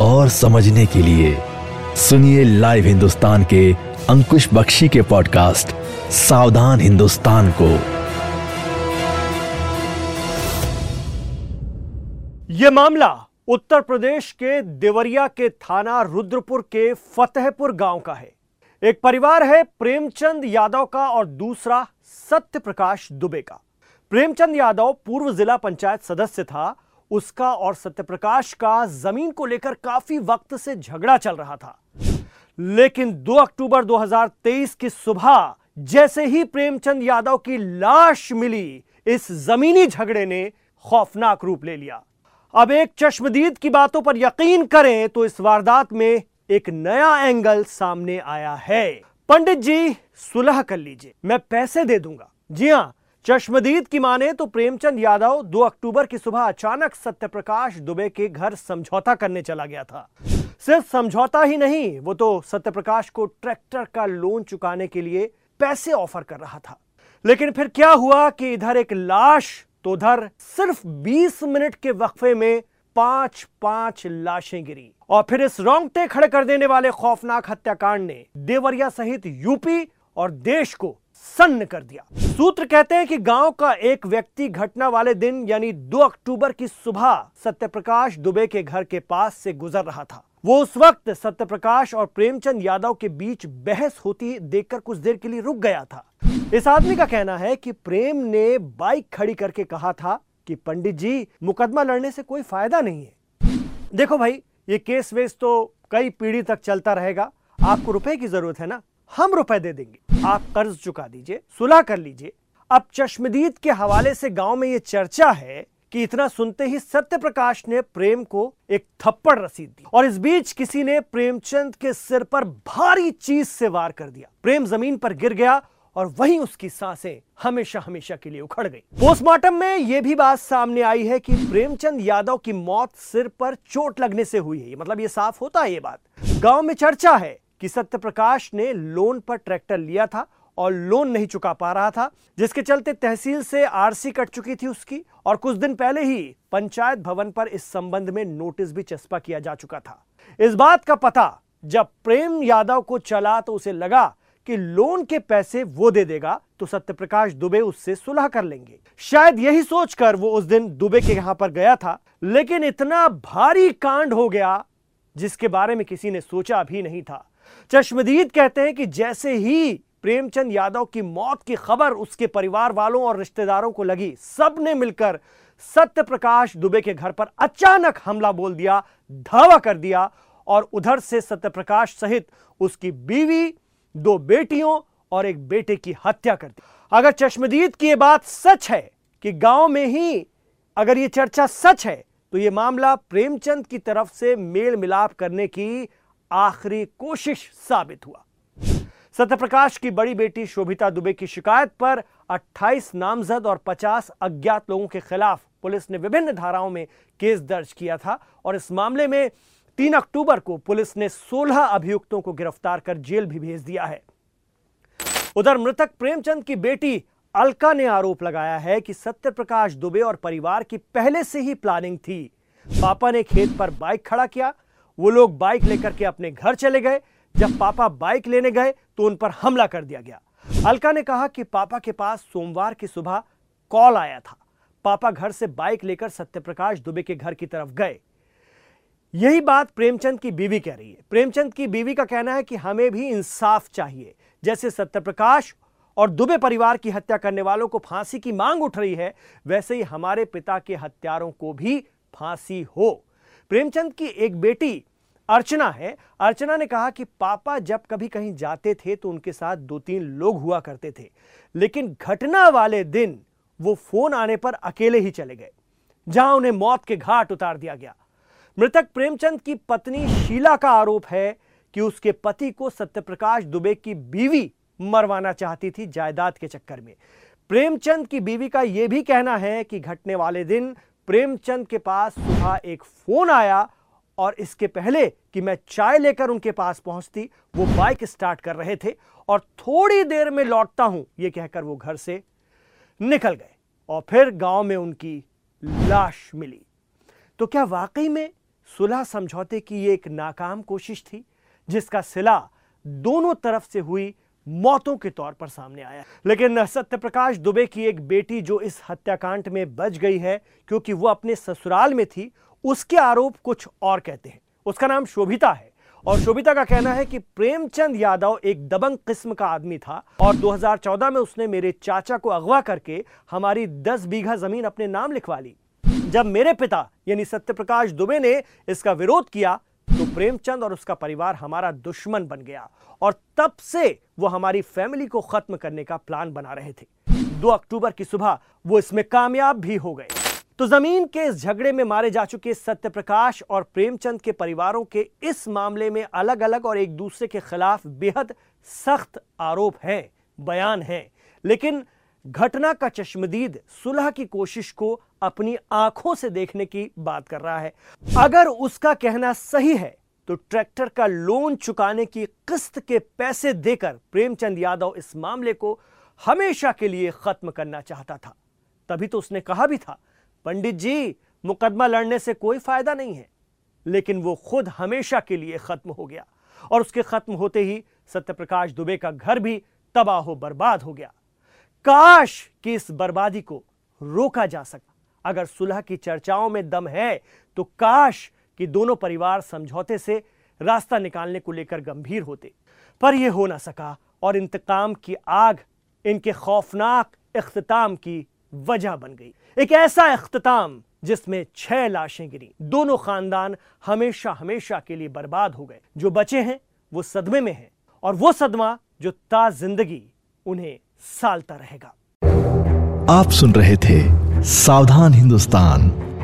और समझने के लिए सुनिए लाइव हिंदुस्तान के अंकुश बख्शी के पॉडकास्ट सावधान हिंदुस्तान को। यह मामला उत्तर प्रदेश के देवरिया के थाना रुद्रपुर के फतेहपुर गाँव का है। एक परिवार है प्रेमचंद यादव का और दूसरा सत्य प्रकाश दुबे का। प्रेमचंद यादव पूर्व जिला पंचायत सदस्य था उसका और सत्यप्रकाश का ज़मीन को लेकर काफ़ी वक्त से झगड़ा चल रहा था। लेकिन 2 अक्टूबर 2023 की सुबह जैसे ही प्रेमचंद यादव की लाश मिली, इस जमीनी झगड़े ने खौफनाक रूप ले लिया। अब एक चश्मदीद की बातों पर यकीन करें तो इस वारदात में एक नया एंगल सामने आया है। पंडित जी, सुलह कर लीजिए। मैं पैसे दे दूँगा। जी हाँ चश्मदीद की माने तो प्रेमचंद यादव 2 अक्टूबर की सुबह अचानक सत्यप्रकाश दुबे के घर समझौता करने चला गया था। सिर्फ़ समझौता ही नहीं, वो तो सत्यप्रकाश को ट्रैक्टर का लोन चुकाने के लिए पैसे ऑफ़र कर रहा था। लेकिन फिर क्या हुआ कि इधर एक लाश तो उधर सिर्फ़ 20 मिनट के वक्फे में पाँच पाँच लाशें गिरी। और फिर इस रोंगटे खड़े कर देने वाले खौफनाक हत्याकांड ने देवरिया सहित यूपी और देश को सन्न कर दिया। सूत्र कहते हैं कि गाँव का एक व्यक्ति घटना वाले दिन, यानी 2 अक्टूबर की सुबह, सत्यप्रकाश दुबे के घर के पास से गुजर रहा था। वो उस वक्त सत्यप्रकाश और प्रेमचंद यादव के बीच बहस होती देखकर कुछ देर के लिए रुक गया था। इस आदमी का कहना है कि प्रेम ने बाइक खड़ी करके कहा था कि, पंडित जी, मुकदमा लड़ने से कोई फ़ायदा नहीं है। देखो भाई, ये केस वेस तो कई पीढ़ी तक चलता रहेगा। आपको रुपए की ज़रूरत है ना? हम रुपए दे देंगे। आप कर्ज चुका दीजिए, सुलह कर लीजिए। अब चश्मदीद के हवाले से गाँव में यह चर्चा है कि इतना सुनते ही सत्य प्रकाश ने प्रेम को एक थप्पड़ रसीद दी और इस बीच किसी ने प्रेमचंद के सिर पर भारी चीज़ से वार कर दिया। प्रेम ज़मीन पर गिर गया और वहीं उसकी साँसें हमेशा हमेशा के लिए उखड़ गई। पोस्टमार्टम में यह भी बात सामने आई है कि प्रेमचंद यादव की मौत सिर पर चोट लगने से हुई है। मतलब ये साफ़ होता है ये बात। गाँव में चर्चा है कि सत्यप्रकाश ने लोन पर ट्रैक्टर लिया था और लोन नहीं चुका पा रहा था, जिसके चलते तहसील से आरसी कट चुकी थी उसकी और कुछ दिन पहले ही पंचायत भवन पर इस संबंध में नोटिस भी चस्पा किया जा चुका था। इस बात का पता जब प्रेम यादव को चला तो उसे लगा कि लोन के पैसे वो दे देगा तो सत्यप्रकाश दुबे उससे सुलह कर लेंगे। शायद यही सोचकर वो उस दिन दुबे के यहाँ पर गया था, लेकिन इतना भारी कांड हो गया, जिसके बारे में किसी ने सोचा भी नहीं था। चश्मदीद कहते हैं कि जैसे ही प्रेमचंद यादव की मौत की खबर उसके परिवार वालों और रिश्तेदारों को लगी सबने मिलकर सत्य प्रकाश दुबे के घर पर अचानक हमला बोल दिया, धावा कर दिया और उधर से सत्यप्रकाश सहित उसकी बीवी, दो बेटियों और एक बेटे की हत्या कर दी। अगर चश्मदीद की यह बात सच है कि गाँव में ही अगर यह चर्चा सच है तो यह मामला प्रेमचंद की तरफ़ से मेल मिलाप करने की आखिरी कोशिश साबित हुआ। सत्यप्रकाश की बड़ी बेटी शोभिता दुबे की शिकायत पर 28 नामजद और 50 अज्ञात लोगों के खिलाफ पुलिस ने विभिन्न धाराओं में केस दर्ज किया था और इस मामले में 3 अक्टूबर को पुलिस ने 16 अभियुक्तों को गिरफ़्तार कर जेल भी भेज दिया है। उधर मृतक प्रेमचंद की बेटी अलका ने आरोप लगाया है कि सत्यप्रकाश दुबे और परिवार की पहले से ही प्लानिंग थी। पापा ने खेत पर बाइक खड़ा किया वो लोग बाइक लेकर के अपने घर चले गए। जब पापा बाइक लेने गए तो उन पर हमला कर दिया गया। अलका ने कहा कि पापा के पास सोमवार की सुबह कॉल आया था। पापा घर से बाइक लेकर सत्यप्रकाश दुबे के घर की तरफ़ गए। यही बात प्रेमचंद की बीवी कह रही है। प्रेमचंद की बीवी का कहना है कि हमें भी इंसाफ चाहिए। जैसे सत्यप्रकाश और दुबे परिवार की हत्या करने वालों को फांसी की मांग उठ रही है, वैसे ही हमारे पिता के हत्यारों को भी फांसी हो। प्रेमचंद की एक बेटी अर्चना है। अर्चना ने कहा कि पापा जब कभी कहीं जाते थे तो उनके साथ दो तीन लोग हुआ करते थे। लेकिन घटना वाले दिन वो फ़ोन आने पर अकेले ही चले गए, जहाँ उन्हें मौत के घाट उतार दिया गया। मृतक प्रेमचंद की पत्नी शीला का आरोप है कि उसके पति को सत्यप्रकाश दुबे की बीवी मरवाना चाहती थी जायदाद के चक्कर में। प्रेमचंद की बीवी का यह भी कहना है कि घटने वाले दिन प्रेमचंद के पास सुबह एक फ़ोन आया और इसके पहले कि मैं चाय लेकर उनके पास पहुँचती, वो बाइक स्टार्ट कर रहे थे और थोड़ी देर में लौटता हूँ यह कहकर वो घर से निकल गए और फिर गाँव में उनकी लाश मिली। तो क्या वाकई में सुलह समझौते की ये एक नाकाम कोशिश थी, जिसका सिला दोनों तरफ़ से हुई मौतों के तौर पर सामने आया। लेकिन सत्यप्रकाश दुबे की एक बेटी जो इस हत्याकांड में बच गई है, क्योंकि वो अपने ससुराल में थी, उसके आरोप कुछ और कहते हैं। उसका नाम शोभिता है और शोभिता का कहना है कि प्रेमचंद यादव एक दबंग किस्म का आदमी था और 2014 में उसने मेरे चाचा को अगवा करके हमारी 10 बीघा ज़मीन अपने नाम लिखवा ली। जब मेरे पिता, यानी सत्यप्रकाश दुबे ने इसका विरोध किया प्रेमचंद और उसका परिवार हमारा दुश्मन बन गया और तब से वो हमारी फैमिली को खत्म करने का प्लान बना रहे थे। दो अक्टूबर की सुबह वो इसमें कामयाब भी हो गए। तो ज़मीन के इस झगड़े में मारे जा चुके सत्यप्रकाश और प्रेमचंद के परिवारों के इस मामले में अलग अलग और एक दूसरे के खिलाफ बेहद सख्त आरोप हैं, बयान हैं। लेकिन घटना का चश्मदीद सुलह की कोशिश को अपनी आँखों से देखने की बात कर रहा है। अगर उसका कहना सही है तो ट्रैक्टर का लोन चुकाने की किस्त के पैसे देकर प्रेमचंद यादव इस मामले को हमेशा के लिए खत्म करना चाहता था। तभी तो उसने कहा भी था, पंडित जी, मुकदमा लड़ने से कोई फ़ायदा नहीं है। लेकिन वो खुद हमेशा के लिए खत्म हो गया और उसके खत्म होते ही सत्यप्रकाश दुबे का घर भी तबाह बर्बाद हो गया। काश कि इस बर्बादी को रोका जा सका। अगर सुलह की चर्चाओं में दम है तो काश कि दोनों परिवार समझौते से रास्ता निकालने को लेकर गंभीर होते। पर यह हो ना सका और इंतकाम की आग इनके खौफनाक इख्तिताम की वजह बन गई। एक ऐसा अख्ताम जिसमें छह लाशें गिरी। दोनों खानदान हमेशा हमेशा के लिए बर्बाद हो गए। जो बचे हैं, वो सदमे में हैं और वो सदमा जो ता ज़िंदगी उन्हें सालता रहेगा। आप सुन रहे थे सावधान हिंदुस्तान।